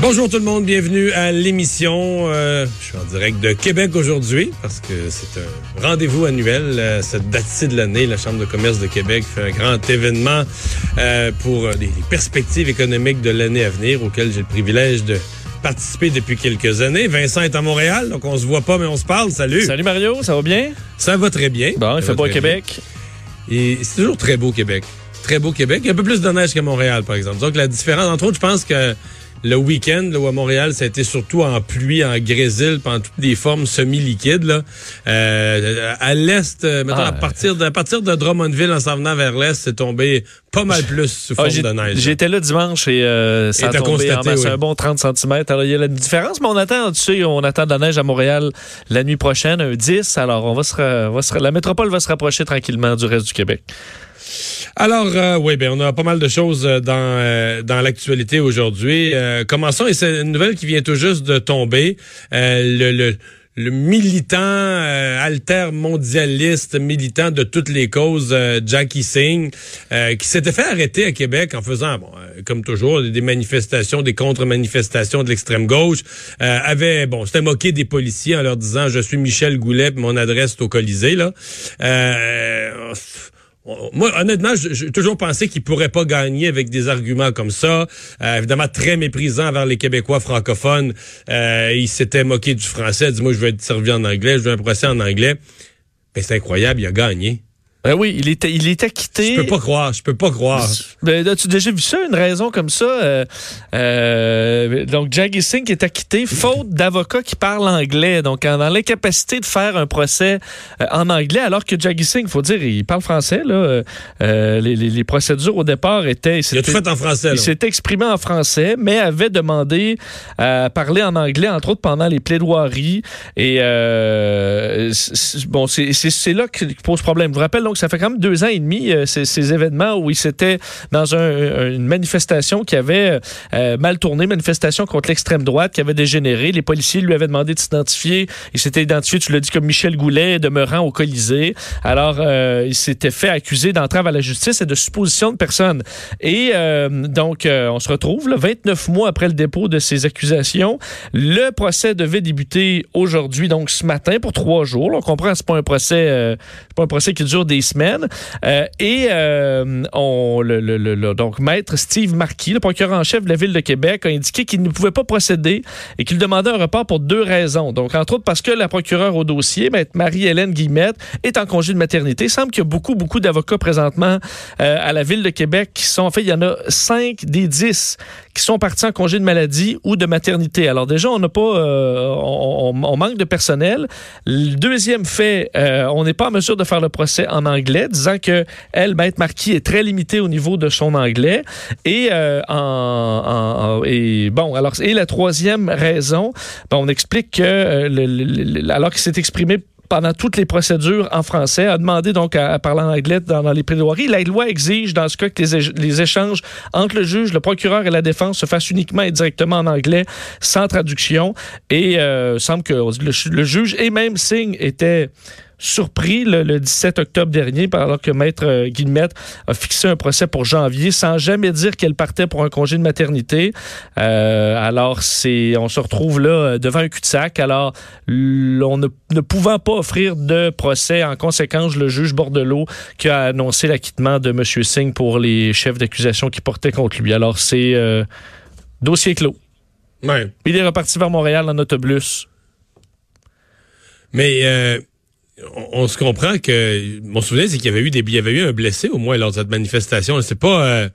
Bonjour tout le monde, bienvenue à l'émission. Euh, je suis en direct de Québec aujourd'hui parce que c'est un rendez-vous annuel. Euh, cette date-ci de l'année, la Chambre de commerce de Québec fait un grand événement euh, pour les, les perspectives économiques de l'année à venir auquel j'ai le privilège de participer depuis quelques années. Vincent est à Montréal, donc on se voit pas mais on se parle. Salut. Salut Mario, ça va bien? Ça va très bien. Bon, il Ça fait beau à Québec. bien. Et c'est toujours très beau Québec. Très beau Québec. Il y a un peu plus de neige qu'à Montréal, par exemple. Donc la différence, entre autres, je pense que le week-end, là, où à Montréal, ça a été surtout en pluie, en grésil, en toutes des formes semi-liquides. Là. Euh, à l'est, euh, Ah. à, partir de, à partir de Drummondville, en s'en venant vers l'est, c'est tombé pas mal plus sous Ah, forme de neige. J'étais là dimanche et euh, ça Et a tombé en constaté, masse, oui. un bon 30 cm. Alors, il y a la différence, mais on attend, tu sais, on attend de la neige à Montréal la nuit prochaine, un 10. Alors, on va se, va se la métropole va se rapprocher tranquillement du reste du Québec. Alors, euh, oui, ben, on a pas mal de choses euh, dans, euh, dans l'actualité aujourd'hui. Euh, commençons, et c'est une nouvelle qui vient tout juste de tomber. Euh, le, militant euh, alter-mondialiste, militant de toutes les causes, euh, Jackie Singh, qui s'était fait arrêter à Québec en faisant, bon, comme toujours, des manifestations, des contre-manifestations de l'extrême gauche, avait, bon, s'était moqué des policiers en leur disant, je suis Michel Goulet, mon adresse est au Colisée, là. Moi, honnêtement, j'ai toujours pensé qu'il pourrait pas gagner avec des arguments comme ça. Euh, évidemment, très méprisant envers les Québécois francophones. Euh, il s'était moqué du français. Dis-moi, je veux être servi en anglais, je veux un procès en anglais. Ben, c'est incroyable, il a gagné. Ben oui, il était, il était quitté. Je peux pas croire, je peux pas croire. Ben, as-tu déjà vu ça, une raison comme ça? Euh, euh, donc, Jaggy Singh est acquitté faute d'avocats qui parlent anglais. Donc, en- dans l'incapacité de faire un procès euh, en anglais, alors que Jaggy Singh, faut dire, il parle français. Là, les, les- les procédures au départ étaient... Il a tout fait en français, là. Il s'est exprimé en français, mais avait demandé à parler en anglais, entre autres pendant les plaidoiries. Et bon, c'est là que pose problème. Je vous rappelle donc, ça fait quand même deux ans et demi euh, ces, événements où il s'était dans un- une manifestation qui avait euh, mal tourné, manifestation contre l'extrême droite qui avait dégénéré. Les policiers lui avaient demandé de s'identifier. Il s'était identifié, tu l'as dit, comme Michel Goulet, demeurant au Colisée. Alors, euh, il s'était fait accuser d'entrave à la justice et de supposition de personne. Et euh, donc, euh, on se retrouve là, 29 mois après le dépôt de ces accusations. Le procès devait débuter aujourd'hui, donc ce matin, pour trois jours. On comprend, c'est pas un euh, pas un procès qui dure des semaines. Euh, et euh, on, le, le- le- donc, maître Steve Marquis, le procureur en chef de la ville de Québec, a indiqué qu'il ne pouvait pas procéder et qu'il demandait un report pour deux raisons. Donc, entre autres, parce que la procureure au dossier, maître Marie-Hélène Guillemette, est en congé de maternité. Il semble qu'il y a beaucoup, beaucoup d'avocats présentement euh, à la ville de Québec qui sont, en fait, il y en a cinq des dix qui sont partis en congé de maladie ou de maternité. Alors déjà, on n'a pas, on, on- manque de personnel. Le deuxième fait, on n'est pas en mesure de faire le procès en anglais, disant que elle, Maître Marquis, est très limitée au niveau de son anglais. Et euh, bon, alors et la troisième raison, on explique que euh, alors qu'il s'est exprimé pendant toutes les procédures en français, a demandé donc à, parler en anglais dans, les plaidoiries. La loi exige, dans ce cas, que les, éch- les échanges entre le juge, le procureur et la défense se fassent uniquement et directement en anglais, sans traduction. Et euh, semble que le, le juge et même Singh étaient surpris le, le 17 octobre dernier, alors que Maître euh, Guillemette a fixé un procès pour janvier sans jamais dire qu'elle partait pour un congé de maternité. Euh, alors, c'est, on se retrouve là euh, devant un cul-de-sac. Alors, on ne, ne pouvant pas offrir de procès, en conséquence, le juge Bordelot qui a annoncé l'acquittement de M. Singh pour les chefs d'accusation qui portaient contre lui. Alors, c'est euh, dossier clos. Ouais. Il est reparti vers Montréal en autobus. Mais euh, on, on se comprend que mon souvenir c'est qu'il y avait eu des il y avait eu un blessé au moins lors de cette manifestation. C'est pas euh,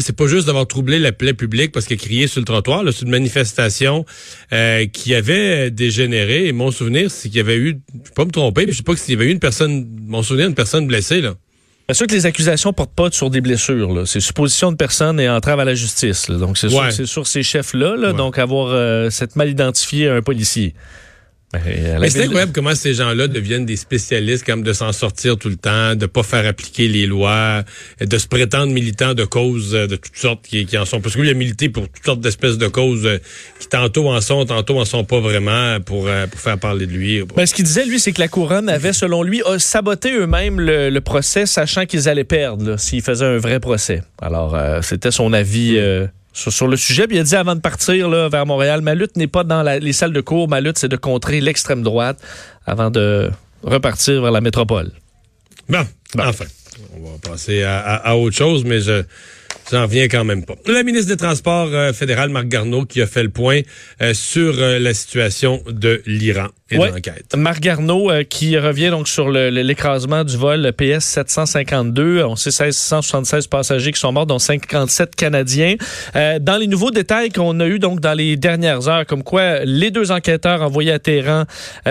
c'est pas juste d'avoir troublé la plaie publique parce qu'il a crié sur le trottoir. C'est une manifestation euh, qui avait dégénéré. Et mon souvenir, c'est qu'il y avait eu, je peux pas me tromper, mais je sais pas s'il y avait eu une personne, mon souvenir, une personne blessée là. Bien sûr que les accusations portent pas sur des blessures. C'est supposition de personne et entrave à la justice. là. Donc, c'est Ouais. que sur ces chefs-là. là, Ouais. Donc, avoir euh, cette mal identifié un policier. Mais c'est incroyable comment ces gens-là deviennent des spécialistes comme de s'en sortir tout le temps, de pas faire appliquer les lois, de se prétendre militants de causes de toutes sortes qui, en sont. Parce que lui, il a milité pour toutes sortes d'espèces de causes qui tantôt en sont, tantôt en sont pas vraiment pour, pour faire parler de lui. Ben, ce qu'il disait, lui, c'est que la couronne avait, selon lui, saboté eux-mêmes le, procès, sachant qu'ils allaient perdre s'ils faisaient un vrai procès. Alors, c'était son avis sur, le sujet. Puis il a dit avant de partir là, vers Montréal, ma lutte n'est pas dans les salles de cours, ma lutte c'est de contrer l'extrême droite avant de repartir vers la métropole. Bon, enfin, on va passer à, autre chose, mais je j'en reviens quand même pas. La ministre des Transports euh, fédérale, Marc Garneau, qui a fait le point euh, sur euh, la situation de l'Iran et de l'enquête. Marc Garneau qui revient donc sur l'écrasement du vol PS 752. On sait 1676 passagers qui sont morts, dont 57 Canadiens. dans les nouveaux détails qu'on a eu donc dans les dernières heures, comme quoi les deux enquêteurs envoyés à Téhéran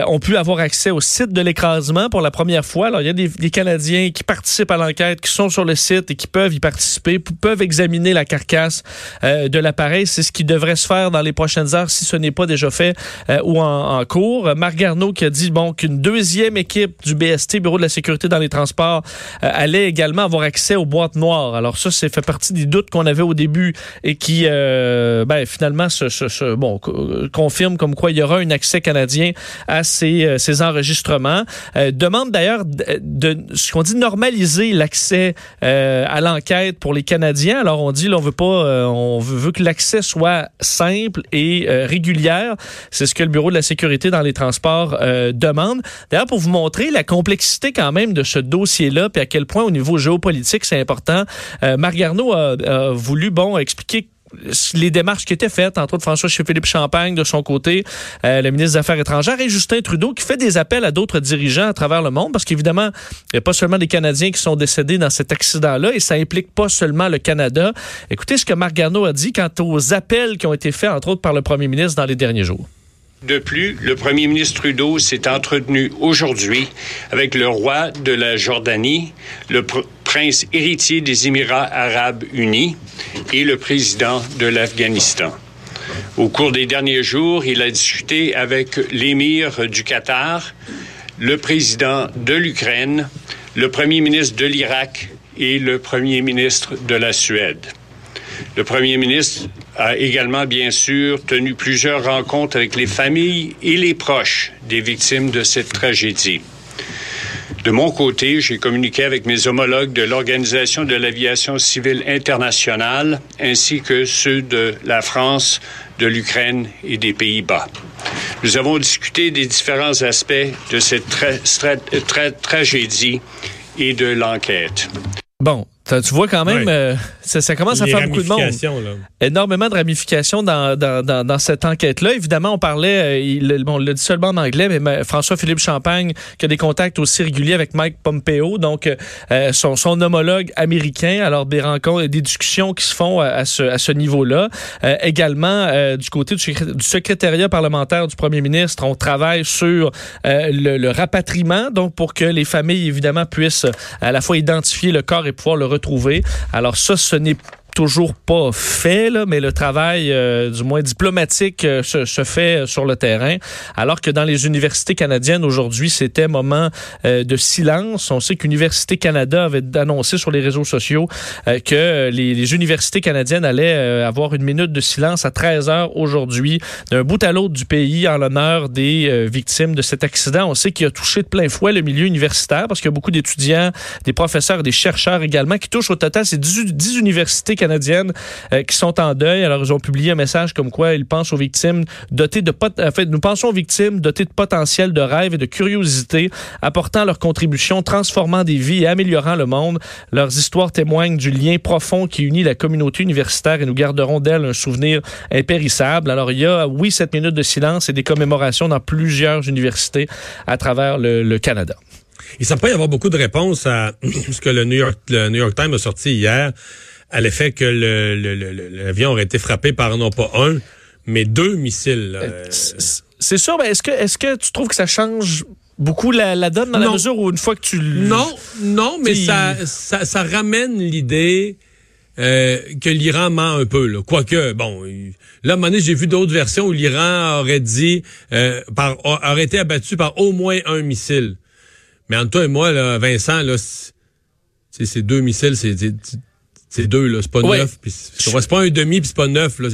ont pu avoir accès au site de l'écrasement pour la première fois. Alors il y a des, des Canadiens qui participent à l'enquête, qui sont sur le site et qui peuvent y participer, peuvent examiner la carcasse euh, de l'appareil. C'est ce qui devrait se faire dans les prochaines heures si ce n'est pas déjà fait euh, ou en, cours. Marc Garneau qui a dit bon qu'une deuxième équipe du BST, Bureau de la sécurité dans les transports, euh, allait également avoir accès aux boîtes noires. Alors ça, c'est fait partie des doutes qu'on avait au début et qui ben, finalement se, confirme comme quoi il y aura un accès canadien à ces, enregistrements. demande d'ailleurs de, ce qu'on dit normaliser l'accès à l'enquête pour les Canadiens alors on dit, là, on veut pas, euh, on veut, que l'accès soit simple et euh, régulière. C'est ce que le Bureau de la sécurité dans les transports euh, demande. D'ailleurs, pour vous montrer la complexité quand même de ce dossier-là, puis à quel point au niveau géopolitique c'est important, Marc Garneau a, voulu, bon, expliquer les démarches qui étaient faites, entre autres François Philippe Champagne de son côté, euh, le ministre des Affaires étrangères, et Justin Trudeau qui fait des appels à d'autres dirigeants à travers le monde, parce qu'évidemment, il n'y a pas seulement des Canadiens qui sont décédés dans cet accident-là, et ça implique pas seulement le Canada. Écoutez ce que Marc Garneau a dit quant aux appels qui ont été faits, entre autres, par le premier ministre dans les derniers jours. De plus, le premier ministre Trudeau s'est entretenu aujourd'hui avec le roi de la Jordanie, le prince héritier des Émirats arabes unis et le président de l'Afghanistan. Au cours des derniers jours, il a discuté avec l'émir du Qatar, le président de l'Ukraine, le premier ministre de l'Irak et le premier ministre de la Suède. Le premier ministre a également, bien sûr, tenu plusieurs rencontres avec les familles et les proches des victimes de cette tragédie. De mon côté, j'ai communiqué avec mes homologues de l'Organisation de l'aviation civile internationale ainsi que ceux de la France, de l'Ukraine et des Pays-Bas. Nous avons discuté des différents aspects de cette tragédie et de l'enquête. Bon, tu vois quand même, euh, ça, commence à faire beaucoup de monde. Énormément de ramifications dans, dans, dans, cette enquête-là. Évidemment, on parlait, euh, il, bon, le dit seulement en anglais, mais François-Philippe Champagne qui a des contacts aussi réguliers avec Mike Pompeo, donc euh, son, son, homologue américain. Alors, des rencontres, des discussions qui se font à, ce, à ce niveau-là. également, du côté du, secrétariat parlementaire du premier ministre, on travaille sur le, le rapatriement, donc pour que les familles, évidemment, puissent à la fois identifier le corps et pouvoir le retrouver. Alors ça, ce n'est toujours pas fait, là, mais le travail, euh, du moins diplomatique, euh, se, se, fait sur le terrain. Alors que dans les universités canadiennes aujourd'hui, c'était moment euh, de silence. On sait qu'Université Canada avait annoncé sur les réseaux sociaux que les, les, universités canadiennes allaient avoir une minute de silence à 13 heures aujourd'hui, d'un bout à l'autre du pays, en l'honneur des victimes de cet accident. On sait qu'il a touché de plein fouet le milieu universitaire parce qu'il y a beaucoup d'étudiants, des professeurs des chercheurs également qui touchent au total ces 10, 10 universités euh, qui sont en deuil. Alors, ils ont publié un message comme quoi ils pensent aux victimes dotées de en fait, nous pensons aux victimes dotées de potentiel de rêve et de curiosité, apportant leur contribution, transformant des vies et améliorant le monde. Leurs histoires témoignent du lien profond qui unit la communauté universitaire et nous garderons d'elles un souvenir impérissable. Alors, il y a, oui, cette minute de silence et des commémorations dans plusieurs universités à travers le, Canada. Il semble pas y avoir beaucoup de réponses à ce que le New York Times a sorti hier à l'effet que l'avion aurait été frappé par non pas un, mais deux missiles. Euh, c'est sûr, mais est-ce que, est que tu trouves que ça change beaucoup la, donne dans la mesure où une fois que tu... Non, non, mais ça, ça, ramène l'idée euh, que l'Iran ment un peu. Là. Quoique, bon, là, à un moment donné, j'ai vu d'autres versions où l'Iran aurait dit, euh, par, aurait été abattu par au moins un missile. Mais entre toi et moi, là, Vincent, là, c'est deux missiles, c'est c'est deux, là. C'est pas neuf. C'est pas un demi, puis c'est pas neuf, là.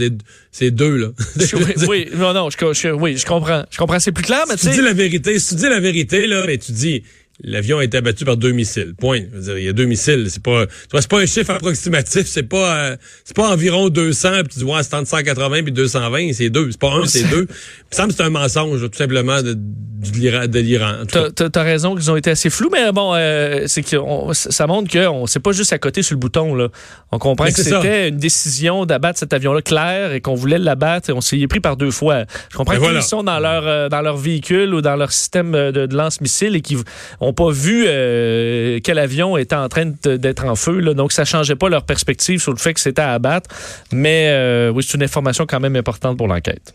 C'est deux, là. oui, oui, non, non, je, oui, je comprends. Je comprends. C'est plus clair, mais tu dis la vérité. Si tu dis la vérité, là, mais tu dis, L'avion a été abattu par deux missiles. Point. il y a deux missiles. C'est pas, c'est pas un chiffre approximatif. C'est pas, euh, c'est pas environ 200. Puis tu vois, c'est entre 180 puis 220. C'est deux. C'est pas un, c'est deux. Il me semble que c'est un mensonge, tout simplement, de, de l'Iran. T'as as raison qu'ils ont été assez flous, mais bon, euh, c'est que ça montre qu'on c'est pas juste à côté sur le bouton. Là. On comprend que c'était une décision d'abattre cet avion-là clair et qu'on voulait l'abattre et on s'y est pris par deux fois. Je comprends qu'ils sont dans leur euh, dans leur véhicule ou dans leur système de, de lance-missile et qu'ils pas vu euh, quel avion était en train d'être en feu. Là, donc, ça changeait pas leur perspective sur le fait que c'était à abattre. Mais euh, oui, c'est une information quand même importante pour l'enquête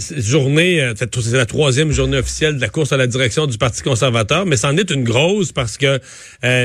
journée, euh, c'est la troisième journée officielle de la course à la direction du Parti conservateur, mais c'en est une grosse parce que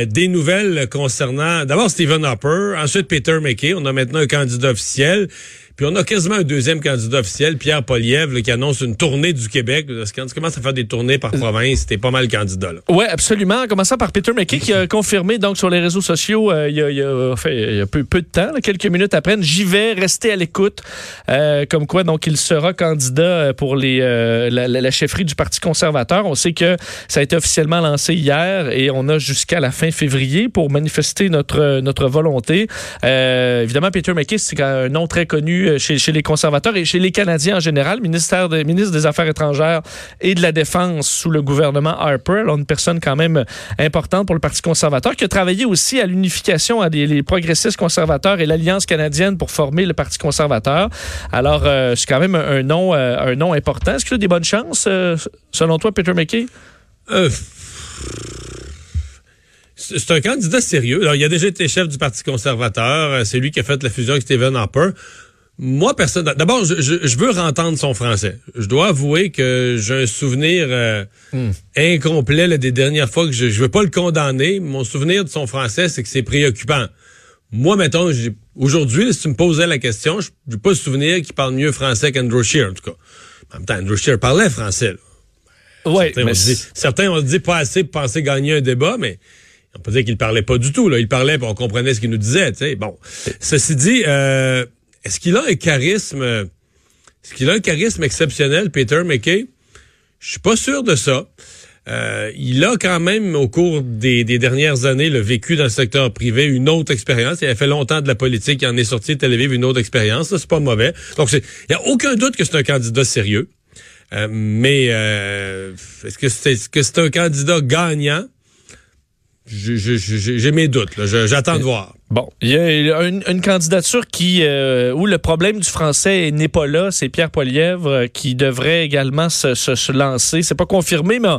des nouvelles concernant d'abord Stephen Harper, ensuite Peter McKay, on a maintenant un candidat officiel. Puis on a quasiment un deuxième candidat officiel, Pierre Poliev, qui annonce une tournée du Québec. Quand tu commences à faire des tournées par province, t'es pas mal candidat. Oui, absolument. En commençant par Peter McKay, qui a confirmé donc sur les réseaux sociaux euh, il, y a, il, y a, il y a peu, peu de temps, quelques minutes après, j'y vais, rester à l'écoute. Euh, comme quoi, donc, il sera candidat euh, pour les, la, la, chefferie du Parti conservateur. On sait que ça a été officiellement lancé hier et on a jusqu'à la fin février pour manifester notre, notre volonté. évidemment, Peter McKay, c'est un nom très connu euh, chez, les conservateurs et chez les Canadiens en général. Ministère ministre des Affaires étrangères et de la Défense sous le gouvernement Harper. Une personne quand même importante pour le Parti conservateur qui a travaillé aussi à l'unification à des, les progressistes conservateurs et l'Alliance canadienne pour former le Parti conservateur. Alors, euh, c'est quand même un, nom, euh, un nom important. Est-ce qu'il a des bonnes chances, selon toi, Peter McKay? c'est un candidat sérieux. Alors, il a déjà été chef du Parti conservateur. C'est lui qui a fait la fusion avec Stephen Harper. Moi, personne. D'abord, je, je, veux rentendre son français. Je dois avouer que j'ai un souvenir euh, hmm. incomplet des dernières fois que je, je veux pas le condamner. Mon souvenir de son français, c'est que c'est préoccupant. Moi, mettons, aujourd'hui, si tu me posais la question, je n'ai pas le souvenir qu'il parle mieux français qu'Andrew Shear, en tout cas. En même temps, Andrew Shear parlait français. Là. Ouais, certains, ont dit, certains ont dit pas assez pour penser gagner un débat, mais on peut dire qu'il parlait pas du tout. Là. Il parlait, on comprenait ce qu'il nous disait. Bon, ceci dit, euh, est-ce qu'il a un charisme, est-ce qu'il a un charisme exceptionnel, Peter McKay? Je suis pas sûr de ça. Euh, il a quand même, au cours des, dernières années, le vécu dans le secteur privé, une autre expérience. Il a fait longtemps de la politique, il en est sorti de Tel Aviv, une autre expérience. c'est pas mauvais. Donc, il n'y a aucun doute que c'est un candidat sérieux. Euh, mais euh, est-ce que c'est est -ce que c'est un candidat gagnant? J'ai mes doutes. J'attends de voir. Bon, il y a une, candidature qui euh, où le problème du français n'est pas là, c'est Pierre Poilièvre euh, qui devrait également se, se, lancer. C'est pas confirmé, mais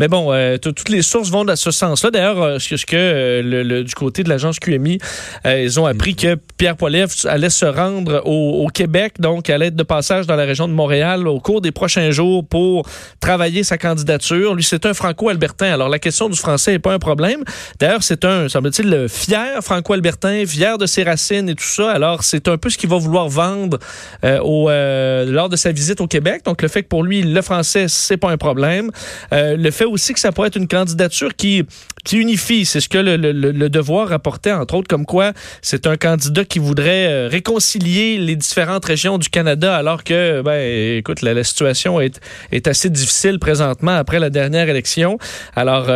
mais bon, euh, toutes les sources vont dans ce sens-là. D'ailleurs, ce que le, du côté de l'agence QMI, ils ont appris que Pierre Poilièvre allait se rendre au, au, Québec, donc à l'aide de passage dans la région de Montréal au cours des prochains jours pour travailler sa candidature. Lui, c'est un franco-albertain. Alors la question du français n'est pas un problème. D'ailleurs, c'est un, semble-t-il, fier franco-albertain fier de ses racines et tout ça. Alors, c'est un peu ce qu'il va vouloir vendre euh, au, euh, lors de sa visite au Québec. Donc, le fait que pour lui, le français, c'est pas un problème. Euh, le fait aussi que ça pourrait être une candidature qui, qui unifie, c'est ce que le, le, devoir rapportait, entre autres, comme quoi c'est un candidat qui voudrait réconcilier les différentes régions du Canada, alors que, ben, écoute, la, situation est, est assez difficile présentement après la dernière élection. Alors,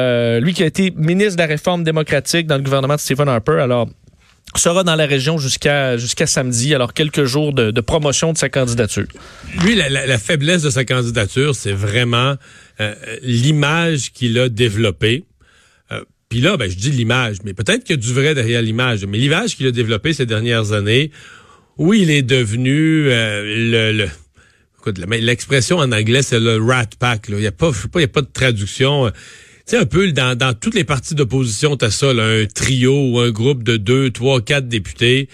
lui qui a été ministre de la Réforme démocratique dans le gouvernement de Stephen Harper, alors sera dans la région jusqu'à jusqu'à samedi, alors quelques jours de, promotion de sa candidature. Lui, la, faiblesse de sa candidature, c'est vraiment euh, l'image qu'il a développée. Euh, puis là, ben, je dis l'image, mais peut-être qu'il y a du vrai derrière l'image. Mais l'image qu'il a développée ces dernières années, où il est devenu euh, le, le l'expression en anglais, c'est le rat pack. Il n'y a pas, il a pas de traduction sais, un peu dans, toutes les parties d'opposition, t'as ça, un trio ou un groupe de deux, trois, quatre députés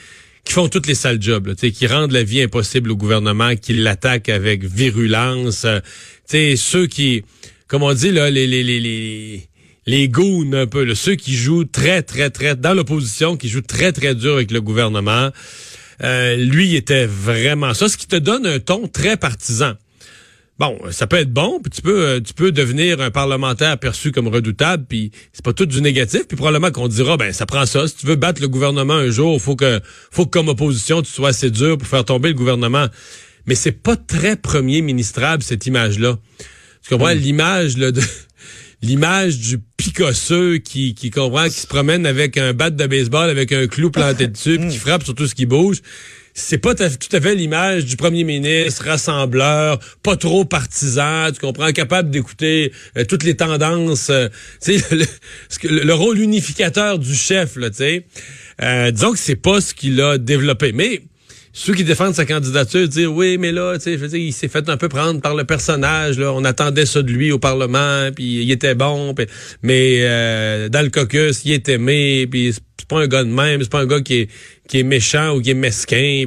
qui font toutes les sales jobs, là, qui rendent la vie impossible au gouvernement, qui l'attaquent avec virulence. Euh, sais, ceux qui, comme on dit, là, les, les, les, un peu, là, ceux qui jouent très, très, très, dans l'opposition, qui jouent très, très dur avec le gouvernement. Euh, lui, était vraiment ça, ce qui te donne un ton très partisan. Bon, ça peut être bon, puis tu peux, euh, tu peux devenir un parlementaire perçu comme redoutable, puis c'est pas tout du négatif, puis probablement qu'on dira, ben ça prend ça. Si tu veux battre le gouvernement un jour, faut que, faut que comme opposition tu sois assez dur pour faire tomber le gouvernement. Mais c'est pas très premier ministrable cette image-là. Tu comprends? L'image là de l'image du picosseux qui qui comprend qui se promène avec un bat de baseball avec un clou planté dessus puis qui frappe sur tout ce qui bouge c'est pas tout à fait l'image du premier ministre, rassembleur, pas trop partisan, tu comprends, capable d'écouter euh, toutes les tendances, euh, le, rôle unificateur du chef, là, tu sais. Euh, disons que c'est pas ce qu'il a développé. Mais ceux qui défendent sa candidature disent oui, mais là, tu sais, il s'est fait un peu prendre par le personnage. Là, on attendait ça de lui au Parlement, puis il était bon, mais euh, dans le caucus, il est aimé, puis c'est pas un gars de même, c'est pas un gars qui est qui est méchant ou qui est mesquin.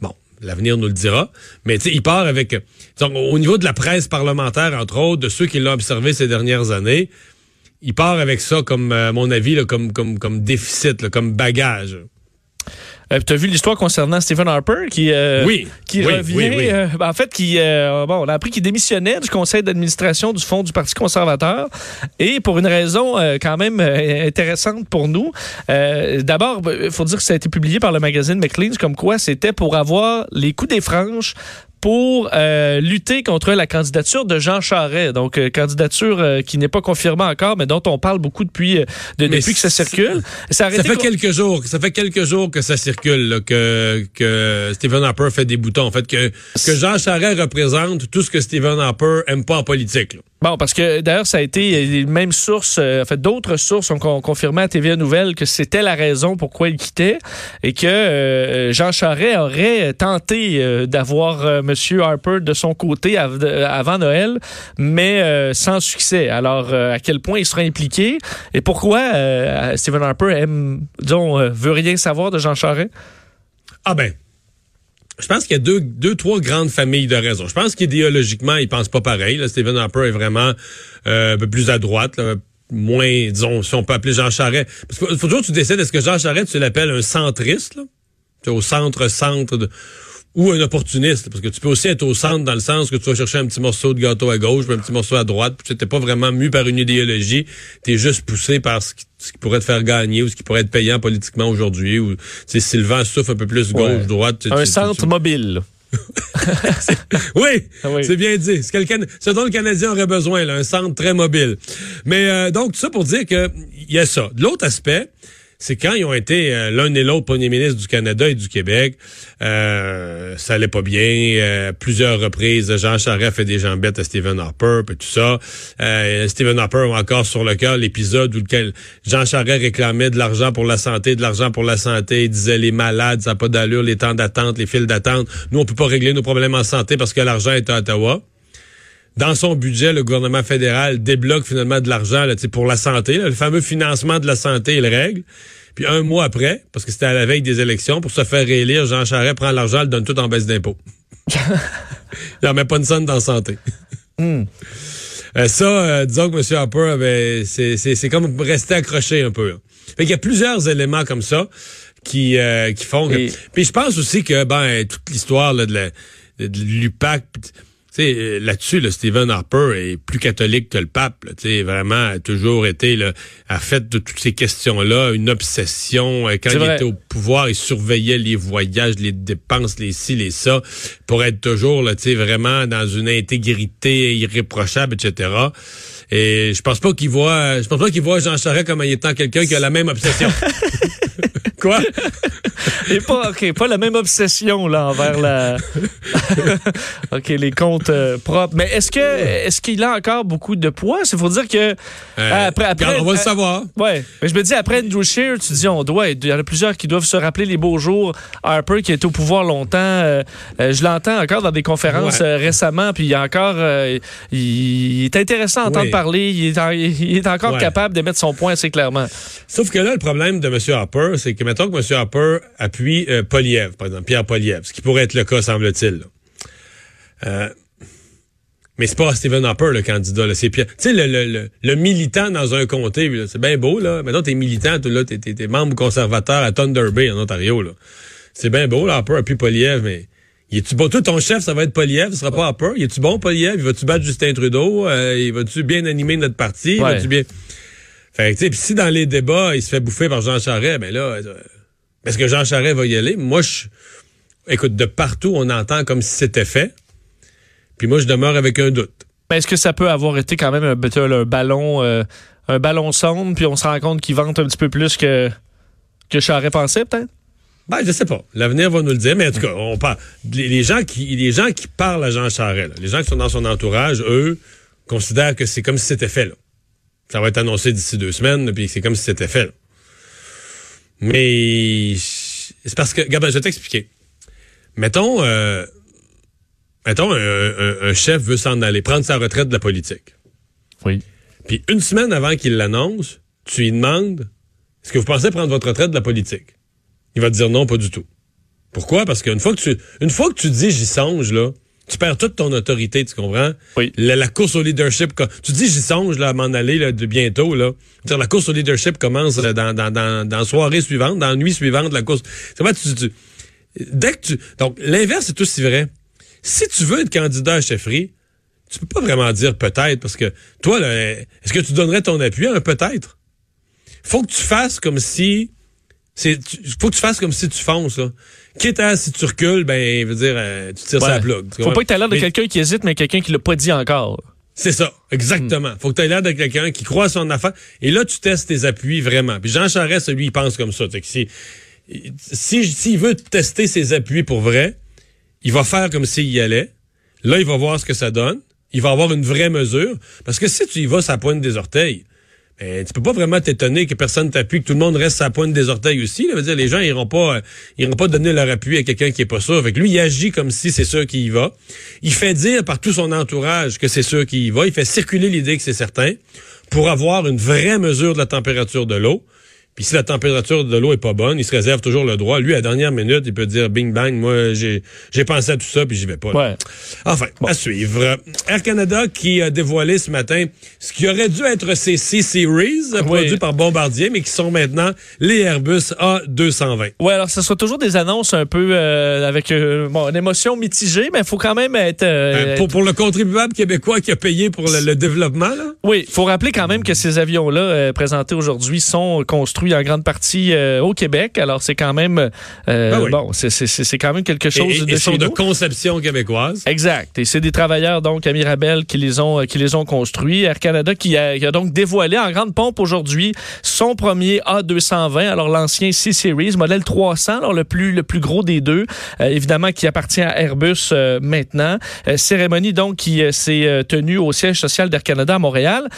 Bon, l'avenir nous le dira. Mais tu sais, il part avec, au niveau de la presse parlementaire, entre autres, de ceux qui l'ont observé ces dernières années, il part avec ça comme, à mon avis, là, comme comme comme déficit, comme bagage. Euh, tu as vu l'histoire concernant Stephen Harper qui, euh, oui, qui revient. Euh, ben, en fait, qui, bon, on a appris qu'il démissionnait du conseil d'administration du Fonds du Parti conservateur et pour une raison quand même intéressante pour nous. D'abord, il ben, faut dire que ça a été publié par le magazine McLean's comme quoi c'était pour avoir les coups des franges pour euh, lutter contre la candidature de Jean Charest. Donc, euh, candidature euh, qui n'est pas confirmée encore, mais dont on parle beaucoup depuis, de, depuis que ça circule. Ça, fait quelques jours, ça fait quelques jours que ça circule, que, que Stephen Harper fait des boutons. En fait, que, que Jean Charest représente tout ce que Stephen Harper aime pas en politique. Bon, parce que d'ailleurs, ça a été les mêmes sources, en fait, d'autres sources ont confirmé à TVA Nouvelle que c'était la raison pourquoi il quittait et que Jean Charest aurait tenté d'avoir M. Harper de son côté avant Noël, mais euh, sans succès. Alors, euh, à quel point il sera impliqué et pourquoi euh, Stephen Harper aime, disons, veut rien savoir de Jean Charest? Ah ben, je pense qu'il y a deux, deux, trois grandes familles de raisons. Je pense qu'idéologiquement, il pense pas pareil. Stephen Harper est vraiment un peu plus à droite, moins, disons, si on peut appeler Jean Charest. Parce faut toujours que tu décides, est-ce que Jean Charest, tu l'appelles un centriste, au centre-centre de ou un opportuniste, parce que tu peux aussi être au centre dans le sens que tu vas chercher un petit morceau de gâteau à gauche, puis un petit morceau à droite, puis tu n'es pas vraiment mu par une idéologie, tu es juste poussé par ce qui, pourrait te faire gagner ou ce qui pourrait être payant politiquement aujourd'hui, ou si le vent souffle un peu plus gauche-droite. Un centre mobile. oui, ah oui. c'est bien dit. Ce dont le Canadien aurait besoin, là, un centre très mobile. Mais euh, donc, tout ça pour dire que il y a ça. De l'autre aspect, c'est quand ils ont été euh, l'un et l'autre premier ministre du Canada et du Québec, euh, ça allait pas bien. Euh, plusieurs reprises, Jean Charest fait des jambettes à Stephen Harper, et tout ça. Euh, Stephen Harper a encore sur le cœur l'épisode où lequel Jean Charest réclamait de l'argent pour la santé, de l'argent pour la santé. Il disait les malades, ça n'a pas d'allure, les temps d'attente, les files d'attente. Nous, on peut pas régler nos problèmes en santé parce que l'argent est à Ottawa dans son budget, le gouvernement fédéral débloque finalement de l'argent pour la santé, le fameux financement de la santé, il règle. Puis un mois après, parce que c'était à la veille des élections, pour se faire réélire, Jean Charest prend l'argent, le donne tout en baisse d'impôts. il n'en met pas une sonne dans la santé. Hmm. Euh, ça, euh, disons que M. Harper, c'est comme rester accroché un peu. Fait il y a plusieurs éléments comme ça qui, euh, qui font que... Puis je pense aussi que ben toute l'histoire de, la, de l'UPAC sais, euh, là-dessus, le Stephen Harper est plus catholique que le pape. Tu sais, vraiment, a toujours été là, à fait de toutes ces questions-là une obsession. Euh, quand il était au pouvoir, il surveillait les voyages, les dépenses, les ci, les ça, pour être toujours tu sais, vraiment dans une intégrité irréprochable, etc. Et je pense pas qu'il voit, je pense pas qu'il voit Jean Charest comme étant quelqu'un qui a la même obsession. Quoi? Et pas, OK, pas la même obsession, là, envers la. OK, les comptes euh, propres. Mais est-ce que est-ce qu'il a encore beaucoup de poids? Il faut dire que. Euh, après, après, on va le savoir. Ouais. Mais je me dis, après Andrew Shear, tu dis, on doit. Il y en a plusieurs qui doivent se rappeler les beaux jours. Harper, qui est au pouvoir longtemps. Euh, je l'entends encore dans des conférences récemment, puis il y a encore. il est intéressant à entendre parler. Il est, est encore capable de mettre son point assez clairement. Sauf que là, le problème de M. Harper, c'est que mettons que M. Harper appuie euh, Poliev, par exemple, Pierre Poliev, ce qui pourrait être le cas, semble-t-il. Euh, Mais c'est pas Stephen Harper, le candidat. là. C'est Pierre. Tu sais, le, le, le, le militant dans un comté, c'est bien beau, là. Maintenant, t'es militant, là, t'es, membre conservateur à Thunder Bay, en Ontario, là. C'est bien beau, là, Harper, puis Poliev, mais... Il est-tu bon? Toi, ton chef, ça va être Poliev, ce sera pas Harper. Il est-tu bon, Poliev? Il va-tu battre Justin Trudeau? Euh, il va-tu bien animer notre parti? Il. Va-tu bien... Fait que, tu sais, pis si dans les débats, il se fait bouffer par Jean Charest, ben là, euh, est-ce que Jean Charest va y aller? Moi, je... Écoute, de partout, on entend comme si c'était fait. Puis moi, je demeure avec un doute. Ben, Est-ce que ça peut avoir été quand même un, un ballon euh, un ballon sonde, puis on se rend compte qu'il vente un petit peu plus que, que Charest pensait, peut-être? Ben, je sais pas. L'avenir va nous le dire, mais en tout cas, on parle. Les, les gens qui, les gens qui parlent à Jean Charest, là, les gens qui sont dans son entourage, eux, considèrent que c'est comme si c'était fait, là. Ça va être annoncé d'ici deux semaines, puis c'est comme si c'était fait, là. Mais c'est parce que, regarde, je vais t'expliquer. Mettons, euh, mettons, un, un- un chef veut s'en aller, prendre sa retraite de la politique. Oui. Puis une semaine avant qu'il l'annonce, tu lui demandes est-ce que vous pensez prendre votre retraite de la politique? Il va te dire non, pas du tout. Pourquoi? Parce qu'une fois que tu une fois que tu dis j'y songe là, tu perds toute ton autorité, tu comprends? Oui. la, la course au leadership, tu dis j'y songe là à m'en aller là, de bientôt là. Dire la course au leadership commence là, dans, dans, dans, dans la soirée suivante, dans la nuit suivante la course. C'est vrai tu, tu- dès que tu donc l'inverse est aussi vrai. Si tu veux être candidat à chefferie, tu peux pas vraiment dire peut-être parce que toi là, est-ce que tu donnerais ton appui à un peut-être? Faut que tu fasses comme si c'est faut que tu fasses comme si tu fonces là. Quitte à si tu recules, ben veut dire euh, tu tires Ouais. sa plug. Faut pas que tu l'air de Mais- quelqu'un qui hésite, mais quelqu'un qui l'a pas dit encore. c'est ça, exactement. Faut que tu aies l'air de quelqu'un qui croit à son affaire. Et là, tu testes tes appuis vraiment. Puis Jean Charest, lui, il pense comme ça. Fait que si, si, s'il veut tester ses appuis pour vrai, il va faire comme s'il y allait. Là, il va voir ce que ça donne. Il va avoir une vraie mesure. Parce que si tu y vas sa pointe des orteils, ben, tu peux pas vraiment t'étonner que personne t'appuie, que tout le monde reste sa pointe des orteils aussi. Là. Veut dire, les gens iront pas, euh, iront pas donner leur appui à quelqu'un qui est pas sûr. Fait que lui, il agit comme si c'est sûr qu'il y va. Il fait dire par tout son entourage que c'est sûr qu'il y va. Il fait circuler l'idée que c'est certain pour avoir une vraie mesure de la température de l'eau. Puis si la température de l'eau est pas bonne, il se réserve toujours le droit. Lui, à la dernière minute, il peut dire bing bang, moi j'ai j'ai pensé à tout ça puis j'y vais pas. là. Ouais. Enfin, à suivre. Air Canada qui a dévoilé ce matin ce qui aurait dû être ses C-Series, produits par Bombardier, mais qui sont maintenant les Airbus A220. Ouais, alors ce sera toujours des annonces un peu euh, avec euh, bon, une émotion mitigée, mais il faut quand même être. euh, Euh, pour, pour le contribuable québécois qui a payé pour le, le développement, là? Oui, il faut rappeler quand même que ces avions-là euh, présentés aujourd'hui sont construits en grande partie euh, au Québec. Alors c'est quand même euh, Ben oui. bon, c'est- quand même quelque chose et- de et chez sont de conception québécoise. Exact. Et c'est des travailleurs donc à Mirabel qui les ont euh, qui les ont construits. Air Canada qui a, qui a donc dévoilé en grande pompe aujourd'hui son premier A220, alors l'ancien C-Series, modèle 300, alors le plus le plus gros des deux, euh, évidemment qui appartient à Airbus maintenant. Cérémonie donc qui s'est tenue au siège social d'Air Canada à Montréal.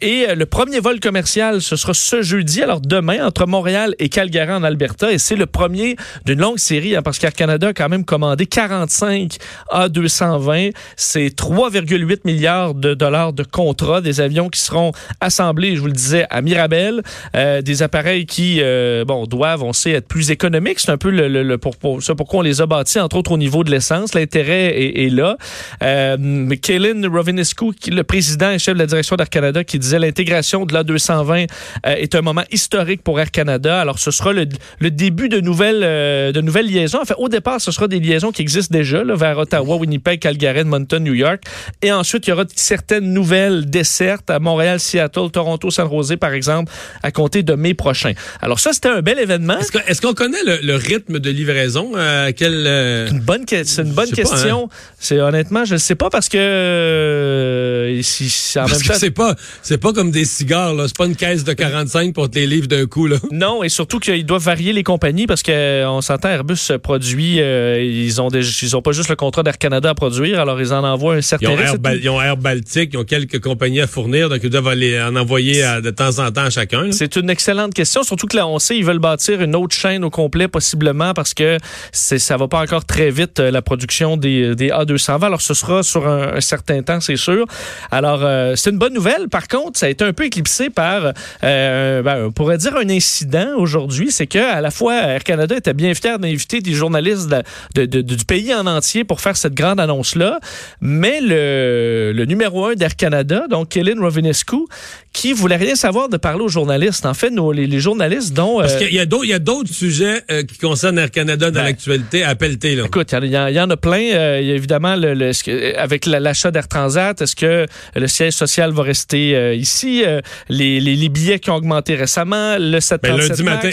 Et le premier vol commercial, ce sera ce jeudi, alors demain, entre Montréal et Calgary en Alberta. Et c'est le premier d'une longue série, hein, parce qu'Air Canada a quand même commandé 45 A220. C'est 3,8 milliards de dollars de contrats, des avions qui seront assemblés, je vous le disais, à Mirabel. Euh, des appareils qui, euh, bon, doivent, on sait, être plus économiques. C'est un peu le, le- pour, pour, ça pourquoi on les a bâtis, entre autres au niveau de l'essence. L'intérêt est, là. Euh, Kaylin Rovinescu, le président et chef de la direction d'Air Canada, qui disait l'intégration de l'A220 euh, est un moment historique pour Air Canada. Alors, ce sera le, le début de nouvelles, euh, de nouvelles liaisons. En fait, au départ, ce sera des liaisons qui existent déjà là, vers Ottawa, Winnipeg, Calgary, Edmonton, New York. Et ensuite, il y aura certaines nouvelles dessertes à Montréal, Seattle, Toronto, San Jose, par exemple, à compter de mai prochain. Alors ça, c'était un bel événement. Est-ce que- est-ce qu'on connaît le, le rythme de livraison? Euh, quel, euh, Une bonne, que- c'est une bonne pas, hein. question. C'est honnêtement, je ne sais pas parce que si, si en Parce même que temps. c'est pas, c'est pas comme des cigares, là. C'est pas une caisse de 45 pour te les livres d'un coup, là. Non, et surtout qu'ils doivent varier les compagnies parce qu'on s'entend, Airbus produit, euh, ils ont des, ils ont pas juste le contrat d'Air Canada à produire, alors ils en envoient un Ils certain ont, rythme. Air ils ont Air Baltic, ils ont quelques compagnies à fournir, donc ils doivent aller en envoyer à- de temps en temps à chacun. C'est une excellente question, surtout que là, on sait, ils veulent bâtir une autre chaîne au complet, possiblement, parce que ça va pas encore très vite, euh, la production des, des A220. Alors, ce sera sur un, un certain temps, c'est sûr. Alors, euh, c'est une bonne nouvelle. Par contre, ça a été un peu éclipsé par, euh, ben, on pourrait dire, dire un incident aujourd'hui, c'est que à la fois Air Canada était bien fier d'inviter des journalistes de, de, du pays en entier pour faire cette grande annonce-là, mais le, le numéro un d'Air Canada, donc Kellen Rovinescu, qui voulait rien savoir de parler aux journalistes. En fait, nous, les, journalistes dont... Parce qu'il y a d'autres, il y a d'autres sujets euh, qui concernent Air Canada dans ben, l'actualité à pelleter. Là. Écoute, il y, en a plein. Euh, il y a évidemment, le, avec l'achat d'Air Transat, est-ce que le siège social va rester euh, ici? Les, les, billets qui ont augmenté récemment, le 737 ben, lundi matin,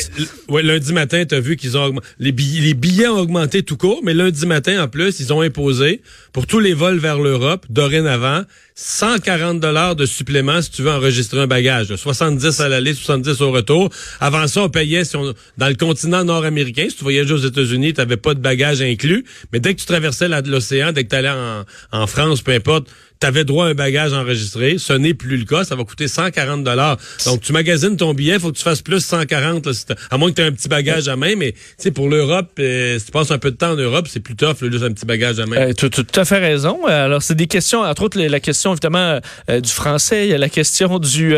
ouais, lundi matin, tu as vu qu'ils ont les billets, les billets ont augmenté tout court, mais lundi matin, en plus, ils ont imposé pour tous les vols vers l'Europe, dorénavant, 140 dollars de supplément si tu veux enregistrer un bagage. 70 à l'aller, 70 au retour. Avant ça, on payait si on, dans le continent nord-américain. Si tu voyageais aux États-Unis, tu n'avais pas de bagage inclus. Mais dès que tu traversais l'océan, dès que tu allais en, en France, peu importe, tu avais droit à un bagage enregistré. Ce n'est plus le cas. Ça va coûter 140 dollars. Donc, tu magasines ton billet, il faut que tu fasses plus 140. à moins que tu aies un petit bagage à main. Mais pour l'Europe, euh, si tu passes un peu de temps en Europe, c'est plus tough, là, juste un petit bagage à main. Euh, tu as tout à fait raison. Alors, c'est des questions, entre autres, la question, évidemment, euh, du français. Il y a la question du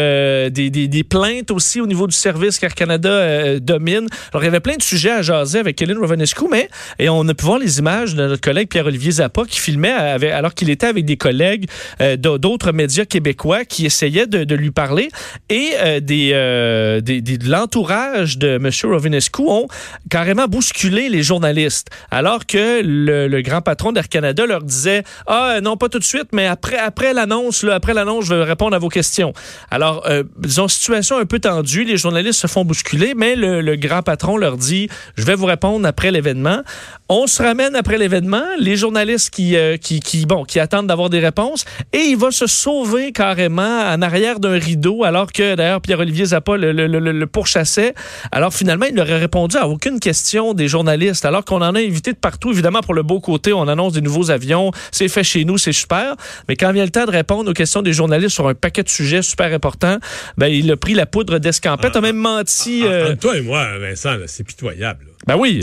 des, des, plaintes aussi au niveau du service qu'Air Canada domine. Alors, il y avait plein de sujets à jaser avec Kellen Rovanescu, mais et on a pu voir les images de notre collègue Pierre-Olivier Zappa qui filmait alors qu'il était avec des collègues euh, d'autres médias québécois qui essayaient de, lui parler. Et euh, euh, des, de l'entourage de M. Rovinescu ont carrément bousculé les journalistes. Alors que le, grand patron d'Air Canada leur disait ah non pas tout de suite mais après après l'annonce après l'annonce je vais répondre à vos questions alors disons situation un peu tendue. Les journalistes se font bousculer mais le, le grand patron leur dit je vais vous répondre après l'événement on se ramène après l'événement. Les journalistes qui, qui, qui bon qui attendent d'avoir des réponses et il va se sauver carrément en arrière d'un rideau, alors que d'ailleurs Pierre-Olivier Zappa le, le, le, pourchassait. Alors finalement, il n'aurait répondu à aucune question des journalistes, alors qu'on en a invité de partout. Évidemment, pour le beau côté, on annonce des nouveaux avions, c'est fait chez nous, c'est super. Mais quand vient le temps de répondre aux questions des journalistes sur un paquet de sujets super importants, ben, il a pris la poudre d'escampette, a même menti. Ah, euh, toi et moi, Vincent, c'est pitoyable. Ben oui.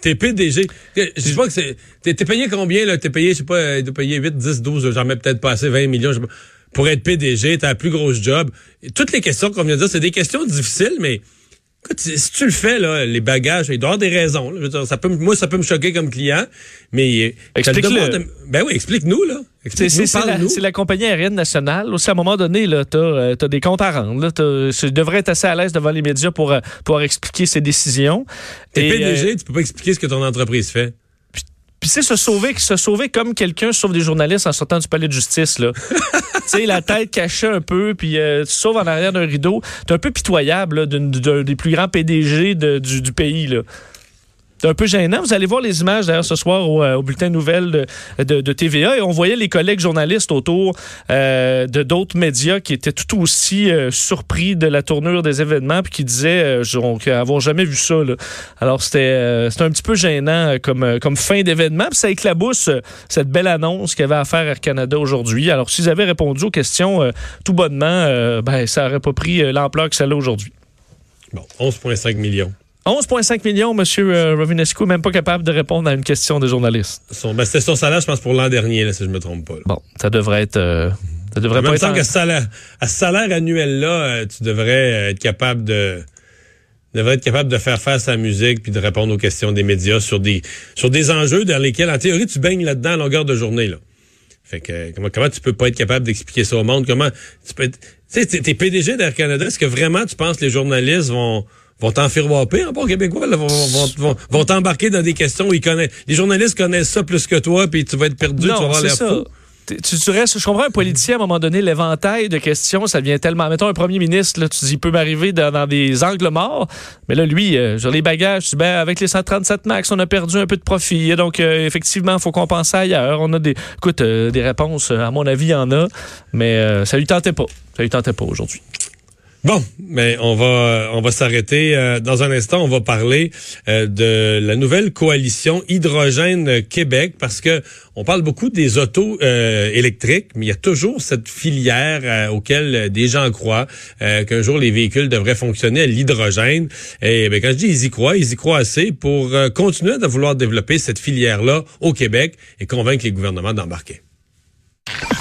T'es PDG. Je sais pas que c'est. T'es payé combien, là? T'es payé, je sais pas, de payer 8, 10, 12, j'en mets peut-être passé 20 millions. pour être PDG, t'as la plus grosse job. toutes les questions qu'on vient de dire, c'est des questions difficiles, mais Écoute, si tu le fais, là, les bagages, il doit y avoir des raisons. ça peut, moi, ça peut me choquer comme client, mais explique-le. Ben oui, explique-nous là. c'est la, compagnie aérienne nationale. Aussi, à un moment donné, tu as, euh, des comptes à rendre. Tu devrais être assez à l'aise devant les médias pour euh, pouvoir expliquer ses décisions. T'es PDG, euh, tu peux pas expliquer ce que ton entreprise fait. Puis c'est se sauver, se sauver comme quelqu'un sauve des journalistes en sortant du palais de justice là. tu sais la tête cachée un peu puis euh, tu sauves en arrière d'un rideau. T'es un peu pitoyable d'un des plus grands PDG du, du, pays là. C'est un peu gênant. Vous allez voir les images d'ailleurs ce soir au, euh, bulletin nouvelle de, de, TVA et on voyait les collègues journalistes autour euh, de d'autres médias qui étaient tout aussi euh, surpris de la tournure des événements puis qui disaient euh, avoir jamais vu ça. Alors c'était un petit peu gênant comme, comme fin d'événement. Puis ça éclabousse cette belle annonce qu'avait à faire Air Canada aujourd'hui. Alors s'ils avaient répondu aux questions tout bonnement, ben ça aurait pas pris l'ampleur que ça a aujourd'hui. Bon, 11,5 millions. 11,5 millions, M. Euh, Rovinescu, même pas capable de répondre à une question des journalistes. Ben, C'était son salaire, je pense, pour l'an dernier, si je me trompe pas. Bon, ça devrait être... Euh, ça devrait pas être... qu'à ce salaire, à ce salaire annuel-là, euh, tu devrais être capable de devrais être capable de faire face à la musique puis de répondre aux questions des médias sur des sur des enjeux dans lesquels, en théorie, tu baignes là-dedans à longueur de journée. Là. Fait que comment, comment tu peux pas être capable d'expliquer ça au monde? Comment tu peux être. Tu sais, t'es PDG d'Air Canada, est-ce que vraiment tu penses que les journalistes vont vont t'enfiroiper en bon québécois, là, vont, vont, vont, t'embarquer dans des questions où ils connaissent. Les journalistes connaissent ça plus que toi, puis tu vas être perdu, tu vas avoir l'air fou. Tu, tu restes, je comprends un politicien à un moment donné, l'éventail de questions, ça devient tellement. Mettons un premier ministre, là, tu dis, il peut m'arriver dans, des angles morts. Mais là, lui, euh, sur les bagages, tu ben, avec les 137 max, on a perdu un peu de profit. Donc, euh, effectivement, il faut compenser ailleurs. On a des, écoute, euh, des réponses, à mon avis, il y en a. Mais ça lui tentait pas. Ça lui tentait pas aujourd'hui. Bon, mais on va on va s'arrêter euh, dans un instant. On va parler euh, de la nouvelle coalition hydrogène Québec parce que on parle beaucoup des autos euh, électriques, mais il y a toujours cette filière auquel des gens croient qu'un jour les véhicules devraient fonctionner à l'hydrogène. Et ben, quand je dis ils y croient, ils y croient assez pour continuer à vouloir développer cette filière là au Québec et convaincre les gouvernements d'embarquer.